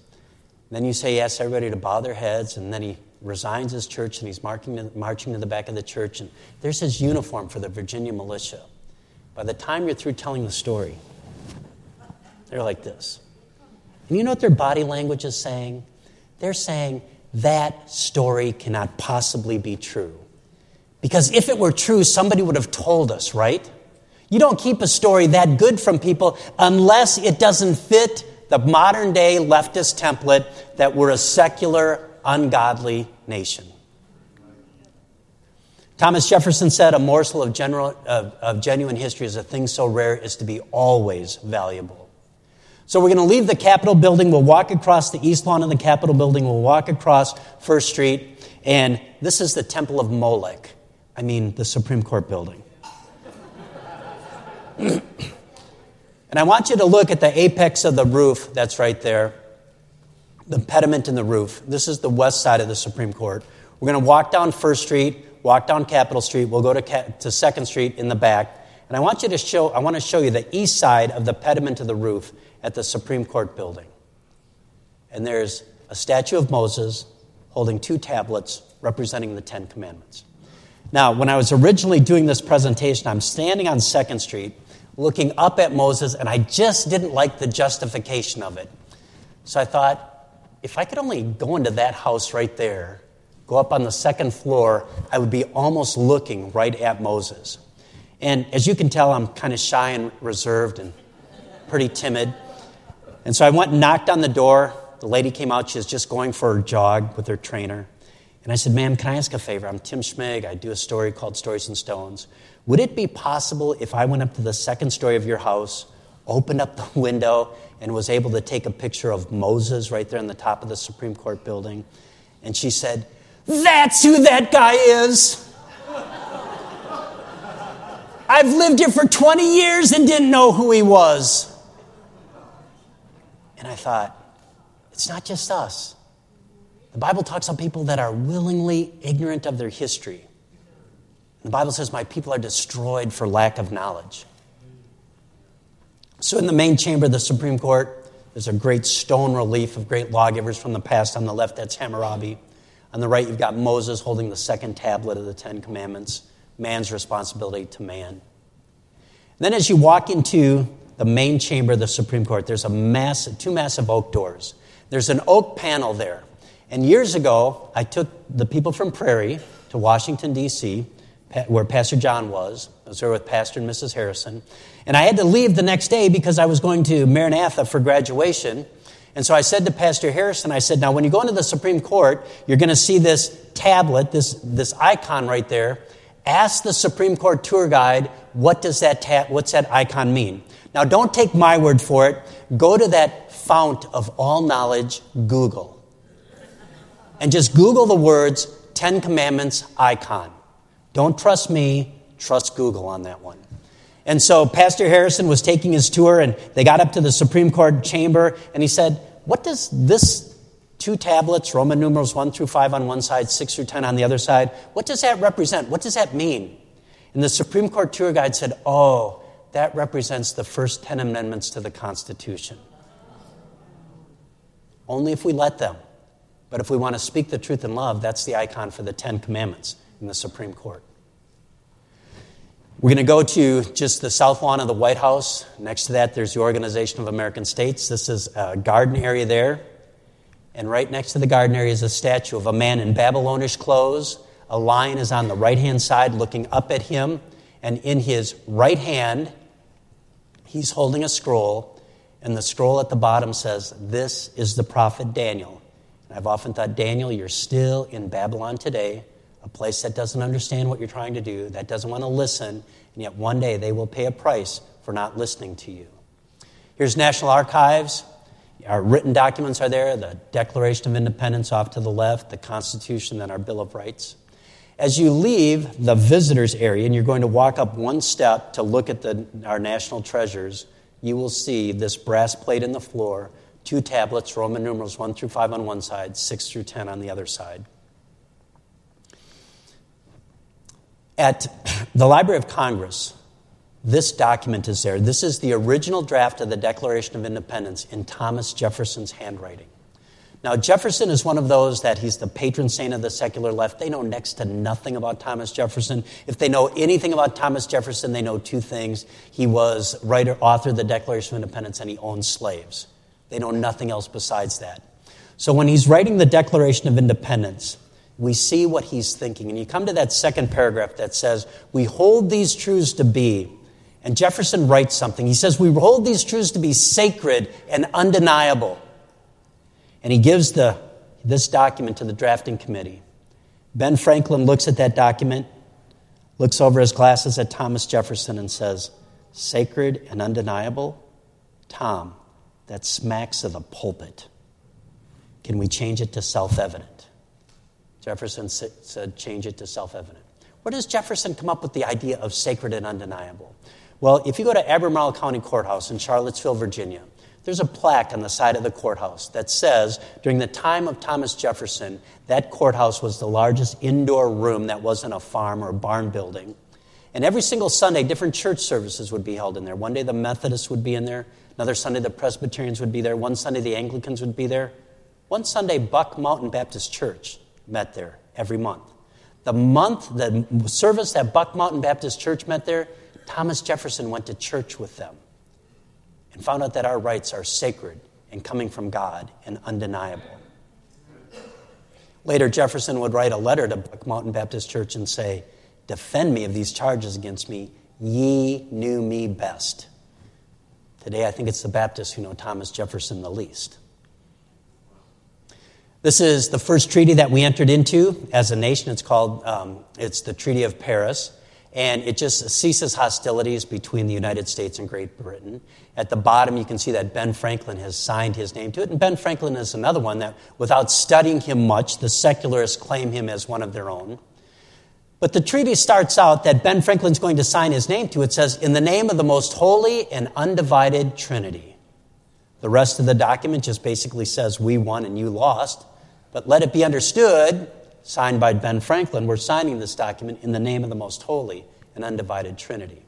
Then you say, yes, everybody to bow their heads, and then he resigns his church and he's to, marching to the back of the church, and there's his uniform for the Virginia militia. By the time you're through telling the story, they're like this. And you know what their body language is saying? They're saying that story cannot possibly be true. Because if it were true, somebody would have told us, right? You don't keep a story that good from people unless it doesn't fit the modern day leftist template that we're a secular, ungodly nation. Thomas Jefferson said, A morsel of, general, of, of genuine history is a thing so rare as to be always valuable. So we're going to leave the Capitol building. We'll walk across the east lawn of the Capitol building. We'll walk across First Street. And this is the Temple of Molech. I mean, the Supreme Court building. [coughs] and I want you to look at the apex of the roof that's right there, the pediment in the roof. This is the west side of the Supreme Court. We're going to walk down First Street, walk down Capitol Street. We'll go to, to Second Street in the back. And I want you to show, I want to show you the east side of the pediment of the roof at the Supreme Court building. And there's a statue of Moses holding two tablets representing the Ten Commandments. Now, when I was originally doing this presentation, I'm standing on Second Street looking up at Moses, and I just didn't like the justification of it. So I thought, if I could only go into that house right there, go up on the second floor, I would be almost looking right at Moses. And as you can tell, I'm kind of shy and reserved and pretty timid. And so I went and knocked on the door. The lady came out. She was just going for a jog with her trainer. And I said, Ma'am, can I ask a favor? I'm Tim Schmig. I do a story called Stories and Stones. Would it be possible if I went up to the second story of your house, opened up the [laughs] window, and was able to take a picture of Moses right there on the top of the Supreme Court building? And she said, That's who that guy is. I've lived here for 20 years and didn't know who he was. And I thought, it's not just us. The Bible talks about people that are willingly ignorant of their history. The Bible says, My people are destroyed for lack of knowledge. So, in the main chamber of the Supreme Court, there's a great stone relief of great lawgivers from the past. On the left, that's Hammurabi. On the right, you've got Moses holding the second tablet of the Ten Commandments man's responsibility to man. And then, as you walk into the main chamber of the Supreme Court, there's a massive, two massive oak doors. There's an oak panel there. And years ago, I took the people from Prairie to Washington, D.C., where Pastor John was. I was there with Pastor and Mrs. Harrison. And I had to leave the next day because I was going to Maranatha for graduation. And so I said to Pastor Harrison, I said, now when you go into the Supreme Court, you're going to see this tablet, this, this icon right there. Ask the Supreme Court tour guide, what does that ta- what's that icon mean? Now, don't take my word for it. Go to that fount of all knowledge, Google. And just Google the words Ten Commandments icon. Don't trust me, trust Google on that one. And so Pastor Harrison was taking his tour, and they got up to the Supreme Court chamber, and he said, What does this two tablets, Roman numerals 1 through 5 on one side, 6 through 10 on the other side, what does that represent? What does that mean? And the Supreme Court tour guide said, Oh, that represents the first 10 amendments to the Constitution. Only if we let them. But if we want to speak the truth in love, that's the icon for the Ten Commandments in the Supreme Court. We're going to go to just the south lawn of the White House. Next to that, there's the Organization of American States. This is a garden area there. And right next to the garden area is a statue of a man in Babylonish clothes. A lion is on the right hand side looking up at him. And in his right hand, he's holding a scroll, and the scroll at the bottom says, This is the prophet Daniel. And I've often thought, Daniel, you're still in Babylon today, a place that doesn't understand what you're trying to do, that doesn't want to listen, and yet one day they will pay a price for not listening to you. Here's National Archives. Our written documents are there the Declaration of Independence off to the left, the Constitution, and our Bill of Rights. As you leave the visitors area and you're going to walk up one step to look at the, our national treasures, you will see this brass plate in the floor, two tablets, Roman numerals 1 through 5 on one side, 6 through 10 on the other side. At [clears throat] the Library of Congress, this document is there. This is the original draft of the Declaration of Independence in Thomas Jefferson's handwriting. Now, Jefferson is one of those that he's the patron saint of the secular left. They know next to nothing about Thomas Jefferson. If they know anything about Thomas Jefferson, they know two things. He was writer, author of the Declaration of Independence, and he owned slaves. They know nothing else besides that. So when he's writing the Declaration of Independence, we see what he's thinking. And you come to that second paragraph that says, We hold these truths to be. And Jefferson writes something. He says, We hold these truths to be sacred and undeniable and he gives the, this document to the drafting committee. Ben Franklin looks at that document, looks over his glasses at Thomas Jefferson, and says, Sacred and undeniable? Tom, that smacks of the pulpit. Can we change it to self evident? Jefferson said, Change it to self evident. Where does Jefferson come up with the idea of sacred and undeniable? Well, if you go to Albemarle County Courthouse in Charlottesville, Virginia, there's a plaque on the side of the courthouse that says during the time of Thomas Jefferson, that courthouse was the largest indoor room that wasn't a farm or a barn building. And every single Sunday, different church services would be held in there. One day the Methodists would be in there, another Sunday the Presbyterians would be there, one Sunday the Anglicans would be there. One Sunday, Buck Mountain Baptist Church met there every month. The month, the service that Buck Mountain Baptist Church met there, Thomas Jefferson went to church with them and found out that our rights are sacred and coming from God and undeniable. Later, Jefferson would write a letter to Buck Mountain Baptist Church and say, Defend me of these charges against me. Ye knew me best. Today, I think it's the Baptists who know Thomas Jefferson the least. This is the first treaty that we entered into as a nation. It's called, um, it's the Treaty of Paris and it just ceases hostilities between the United States and Great Britain. At the bottom, you can see that Ben Franklin has signed his name to it. And Ben Franklin is another one that, without studying him much, the secularists claim him as one of their own. But the treaty starts out that Ben Franklin's going to sign his name to. It says, In the name of the most holy and undivided Trinity. The rest of the document just basically says, We won and you lost. But let it be understood signed by Ben Franklin, we're signing this document in the name of the most holy and undivided Trinity.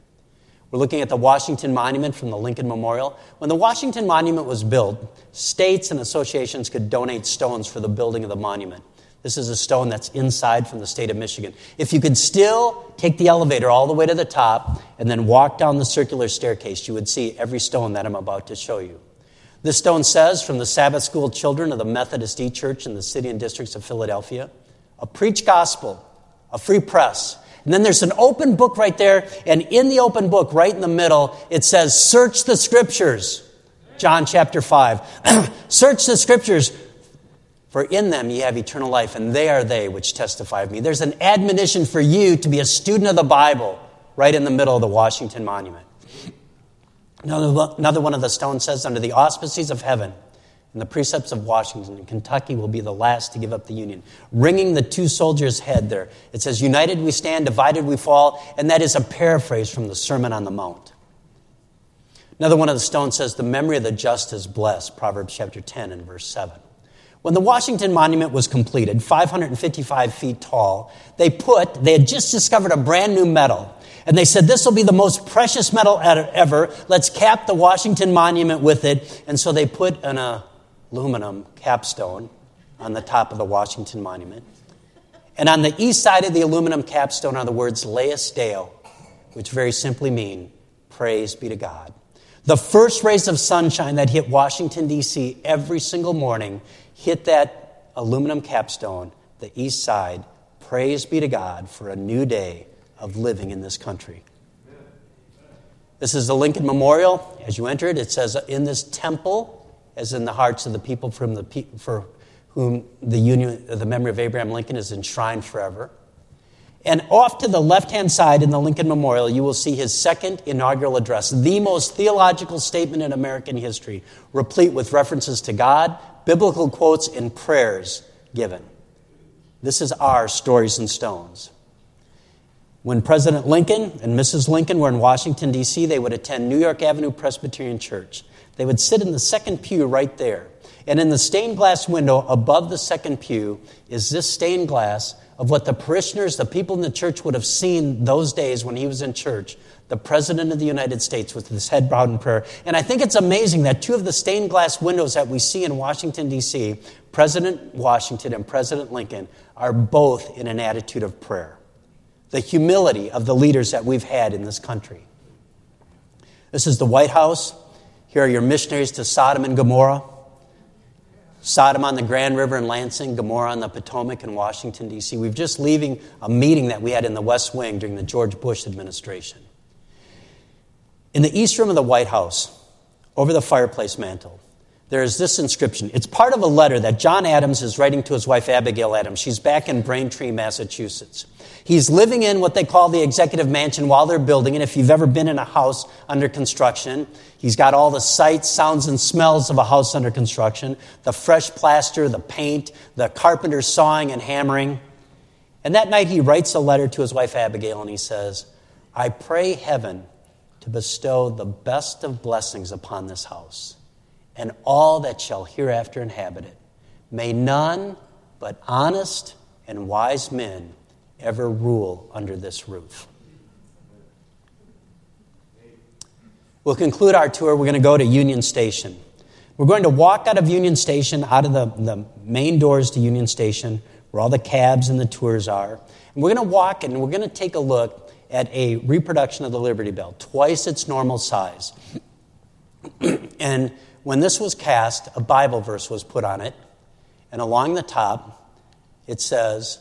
We're looking at the Washington Monument from the Lincoln Memorial. When the Washington Monument was built, states and associations could donate stones for the building of the monument. This is a stone that's inside from the state of Michigan. If you could still take the elevator all the way to the top and then walk down the circular staircase, you would see every stone that I'm about to show you. This stone says, from the Sabbath school children of the Methodist E Church in the city and districts of Philadelphia, a preach gospel, a free press. And then there's an open book right there, and in the open book, right in the middle, it says, Search the scriptures. John chapter 5. [clears throat] Search the scriptures, for in them ye have eternal life, and they are they which testify of me. There's an admonition for you to be a student of the Bible right in the middle of the Washington Monument. Another one of the stones says, Under the auspices of heaven, and the precepts of Washington and Kentucky will be the last to give up the Union. Ringing the two soldiers' head there. It says, United we stand, divided we fall, and that is a paraphrase from the Sermon on the Mount. Another one of the stones says, The memory of the just is blessed, Proverbs chapter 10 and verse 7. When the Washington Monument was completed, 555 feet tall, they put, they had just discovered a brand new metal. And they said, This will be the most precious metal ever. Let's cap the Washington Monument with it. And so they put an uh, aluminum capstone on the top of the Washington Monument. And on the east side of the aluminum capstone are the words Laus Deo, which very simply mean praise be to God. The first rays of sunshine that hit Washington, D.C. every single morning hit that aluminum capstone, the east side. Praise be to God for a new day of living in this country. This is the Lincoln Memorial. As you enter it, it says, In this temple, as in the hearts of the people from the, for whom the, union, the memory of Abraham Lincoln is enshrined forever. And off to the left hand side in the Lincoln Memorial, you will see his second inaugural address, the most theological statement in American history, replete with references to God, biblical quotes, and prayers given. This is our Stories and Stones. When President Lincoln and Mrs. Lincoln were in Washington, D.C., they would attend New York Avenue Presbyterian Church. They would sit in the second pew right there. And in the stained glass window above the second pew is this stained glass of what the parishioners, the people in the church would have seen those days when he was in church. The President of the United States with his head bowed in prayer. And I think it's amazing that two of the stained glass windows that we see in Washington, D.C., President Washington and President Lincoln, are both in an attitude of prayer. The humility of the leaders that we've had in this country. This is the White House. Here are your missionaries to Sodom and Gomorrah. Sodom on the Grand River in Lansing, Gomorrah on the Potomac in Washington, D.C. We've just leaving a meeting that we had in the West Wing during the George Bush administration. In the East Room of the White House, over the fireplace mantle, there is this inscription. It's part of a letter that John Adams is writing to his wife Abigail Adams. She's back in Braintree, Massachusetts. He's living in what they call the executive mansion while they're building it. If you've ever been in a house under construction, he's got all the sights, sounds, and smells of a house under construction the fresh plaster, the paint, the carpenter sawing and hammering. And that night he writes a letter to his wife Abigail and he says, I pray heaven to bestow the best of blessings upon this house and all that shall hereafter inhabit it. May none but honest and wise men ever rule under this roof. We'll conclude our tour. We're going to go to Union Station. We're going to walk out of Union Station, out of the, the main doors to Union Station, where all the cabs and the tours are. And we're going to walk and we're going to take a look at a reproduction of the Liberty Bell, twice its normal size. [clears throat] and when this was cast, a Bible verse was put on it, and along the top it says,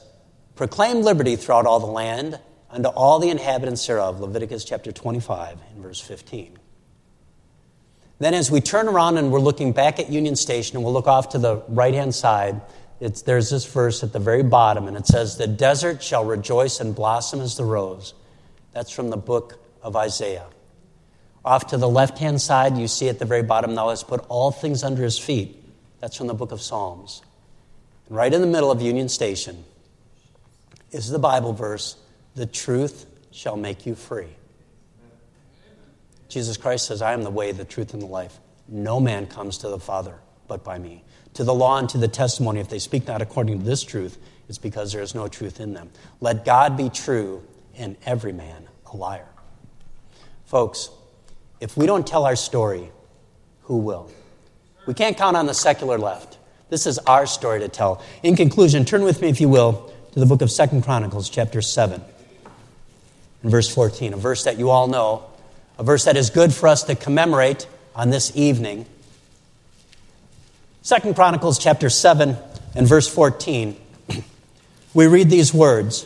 Proclaim liberty throughout all the land unto all the inhabitants thereof. Leviticus chapter 25 and verse 15. Then, as we turn around and we're looking back at Union Station, and we'll look off to the right hand side, there's this verse at the very bottom, and it says, The desert shall rejoice and blossom as the rose. That's from the book of Isaiah. Off to the left hand side, you see at the very bottom, Thou hast put all things under his feet. That's from the book of Psalms. And right in the middle of Union Station is the Bible verse, The truth shall make you free. Jesus Christ says, I am the way, the truth, and the life. No man comes to the Father but by me. To the law and to the testimony, if they speak not according to this truth, it's because there is no truth in them. Let God be true and every man a liar. Folks, if we don't tell our story, who will? We can't count on the secular left. This is our story to tell. In conclusion, turn with me, if you will, to the book of Second Chronicles, chapter 7, and verse 14, a verse that you all know, a verse that is good for us to commemorate on this evening. Second Chronicles, chapter 7, and verse 14, [clears throat] we read these words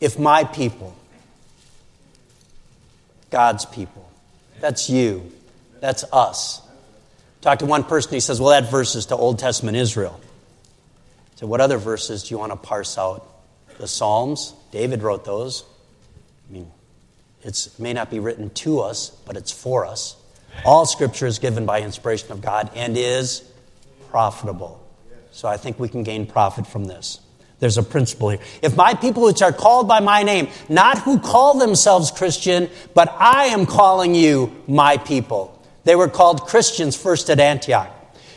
if my people, God's people, that's you, that's us. Talk to one person, he says, Well, that verse is to Old Testament Israel. So, what other verses do you want to parse out? The Psalms, David wrote those. I mean, it may not be written to us, but it's for us. All scripture is given by inspiration of God and is profitable. So I think we can gain profit from this. There's a principle here. If my people which are called by my name, not who call themselves Christian, but I am calling you my people. They were called Christians first at Antioch.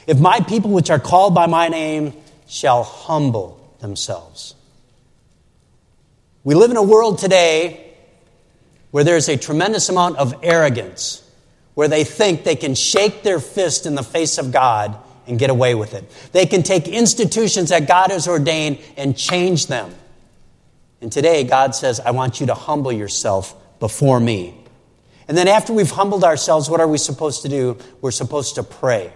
If my people which are called by my name shall humble themselves. We live in a world today where there's a tremendous amount of arrogance, where they think they can shake their fist in the face of God and get away with it. They can take institutions that God has ordained and change them. And today, God says, I want you to humble yourself before me. And then, after we've humbled ourselves, what are we supposed to do? We're supposed to pray.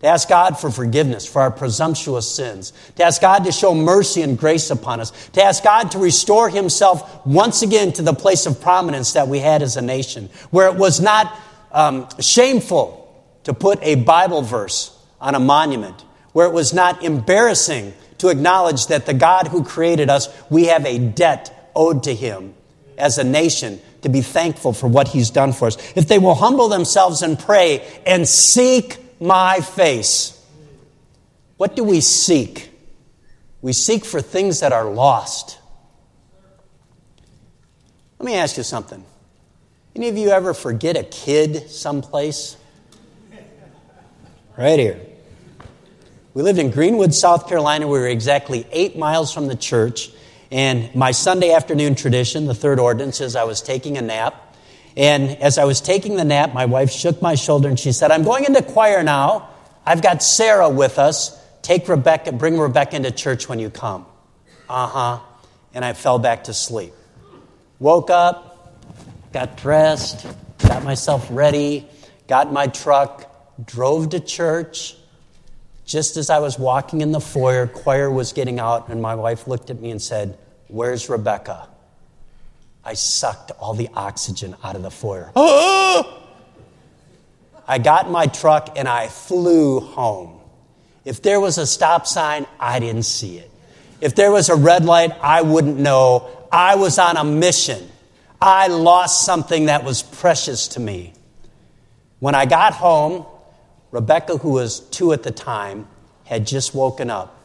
To ask God for forgiveness for our presumptuous sins. To ask God to show mercy and grace upon us. To ask God to restore Himself once again to the place of prominence that we had as a nation, where it was not um, shameful to put a Bible verse on a monument, where it was not embarrassing to acknowledge that the God who created us, we have a debt owed to him as a nation to be thankful for what he's done for us. If they will humble themselves and pray and seek my face, what do we seek? We seek for things that are lost. Let me ask you something. Any of you ever forget a kid someplace? Right here. We lived in Greenwood, South Carolina. We were exactly eight miles from the church. And my Sunday afternoon tradition, the third ordinance, is I was taking a nap. And as I was taking the nap, my wife shook my shoulder and she said, I'm going into choir now. I've got Sarah with us. Take Rebecca, bring Rebecca into church when you come. Uh huh. And I fell back to sleep. Woke up, got dressed, got myself ready, got my truck, drove to church just as I was walking in the foyer, choir was getting out, and my wife looked at me and said, Where's Rebecca? I sucked all the oxygen out of the foyer. [gasps] I got in my truck and I flew home. If there was a stop sign, I didn't see it. If there was a red light, I wouldn't know. I was on a mission. I lost something that was precious to me. When I got home, Rebecca, who was two at the time, had just woken up.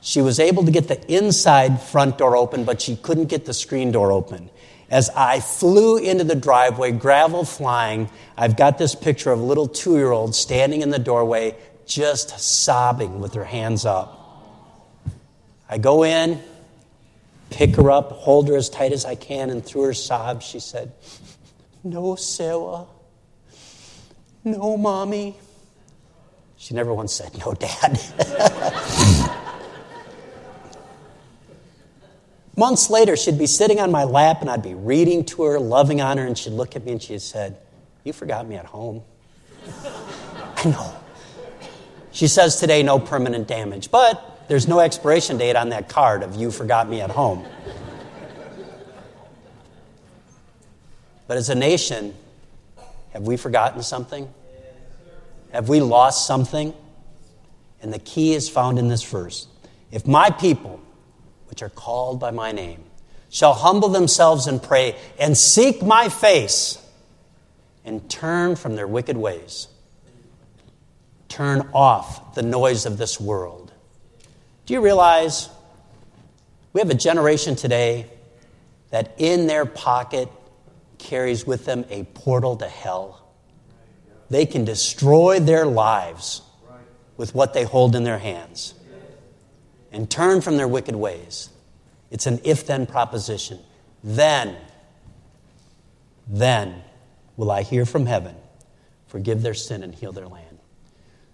She was able to get the inside front door open, but she couldn't get the screen door open. As I flew into the driveway, gravel flying, I've got this picture of a little two year old standing in the doorway, just sobbing with her hands up. I go in, pick her up, hold her as tight as I can, and through her sobs, she said, No, Sarah. No, mommy. She never once said, No, dad. [laughs] Months later, she'd be sitting on my lap and I'd be reading to her, loving on her, and she'd look at me and she'd said, You forgot me at home. [laughs] I know. She says today, no permanent damage, but there's no expiration date on that card of You forgot me at home. But as a nation, have we forgotten something? Have we lost something? And the key is found in this verse. If my people, which are called by my name, shall humble themselves and pray and seek my face and turn from their wicked ways. Turn off the noise of this world. Do you realize we have a generation today that in their pocket carries with them a portal to hell? They can destroy their lives with what they hold in their hands and turn from their wicked ways. It's an if then proposition. Then, then will I hear from heaven, forgive their sin, and heal their land.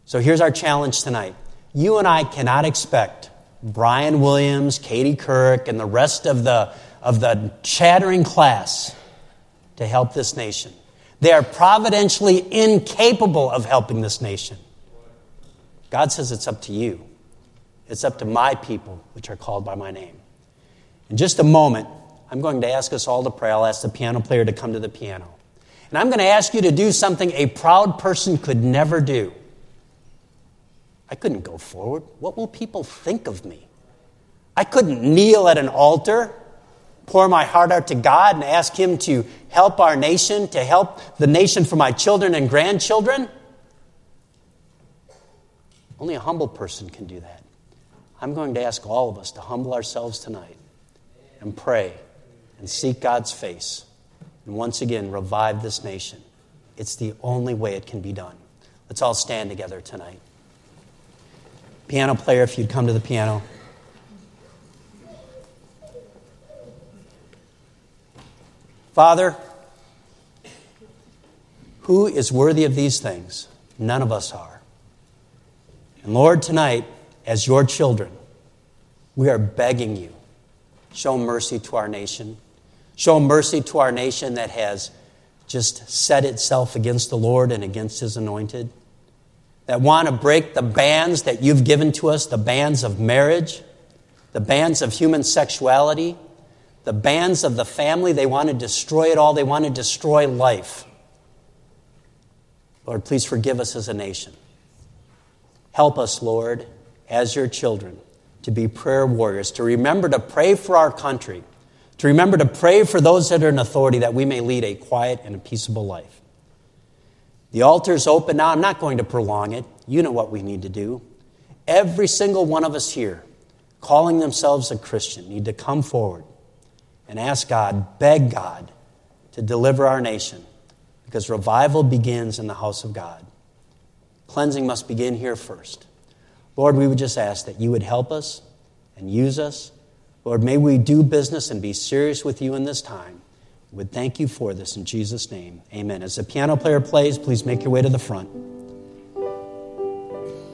So here's our challenge tonight. You and I cannot expect Brian Williams, Katie Couric, and the rest of the, of the chattering class to help this nation. They are providentially incapable of helping this nation. God says it's up to you. It's up to my people, which are called by my name. In just a moment, I'm going to ask us all to pray. I'll ask the piano player to come to the piano. And I'm going to ask you to do something a proud person could never do. I couldn't go forward. What will people think of me? I couldn't kneel at an altar, pour my heart out to God, and ask Him to help our nation, to help the nation for my children and grandchildren. Only a humble person can do that. I'm going to ask all of us to humble ourselves tonight and pray and seek God's face and once again revive this nation. It's the only way it can be done. Let's all stand together tonight. Piano player, if you'd come to the piano. Father, who is worthy of these things? None of us are. And Lord, tonight, as your children, we are begging you, show mercy to our nation. Show mercy to our nation that has just set itself against the Lord and against his anointed. That want to break the bands that you've given to us the bands of marriage, the bands of human sexuality, the bands of the family. They want to destroy it all, they want to destroy life. Lord, please forgive us as a nation. Help us, Lord, as your children, to be prayer warriors, to remember to pray for our country, to remember to pray for those that are in authority that we may lead a quiet and a peaceable life. The altar is open now. I'm not going to prolong it. You know what we need to do. Every single one of us here, calling themselves a Christian, need to come forward and ask God, beg God to deliver our nation because revival begins in the house of God. Cleansing must begin here first. Lord, we would just ask that you would help us and use us. Lord, may we do business and be serious with you in this time. We would thank you for this in Jesus' name. Amen. As the piano player plays, please make your way to the front.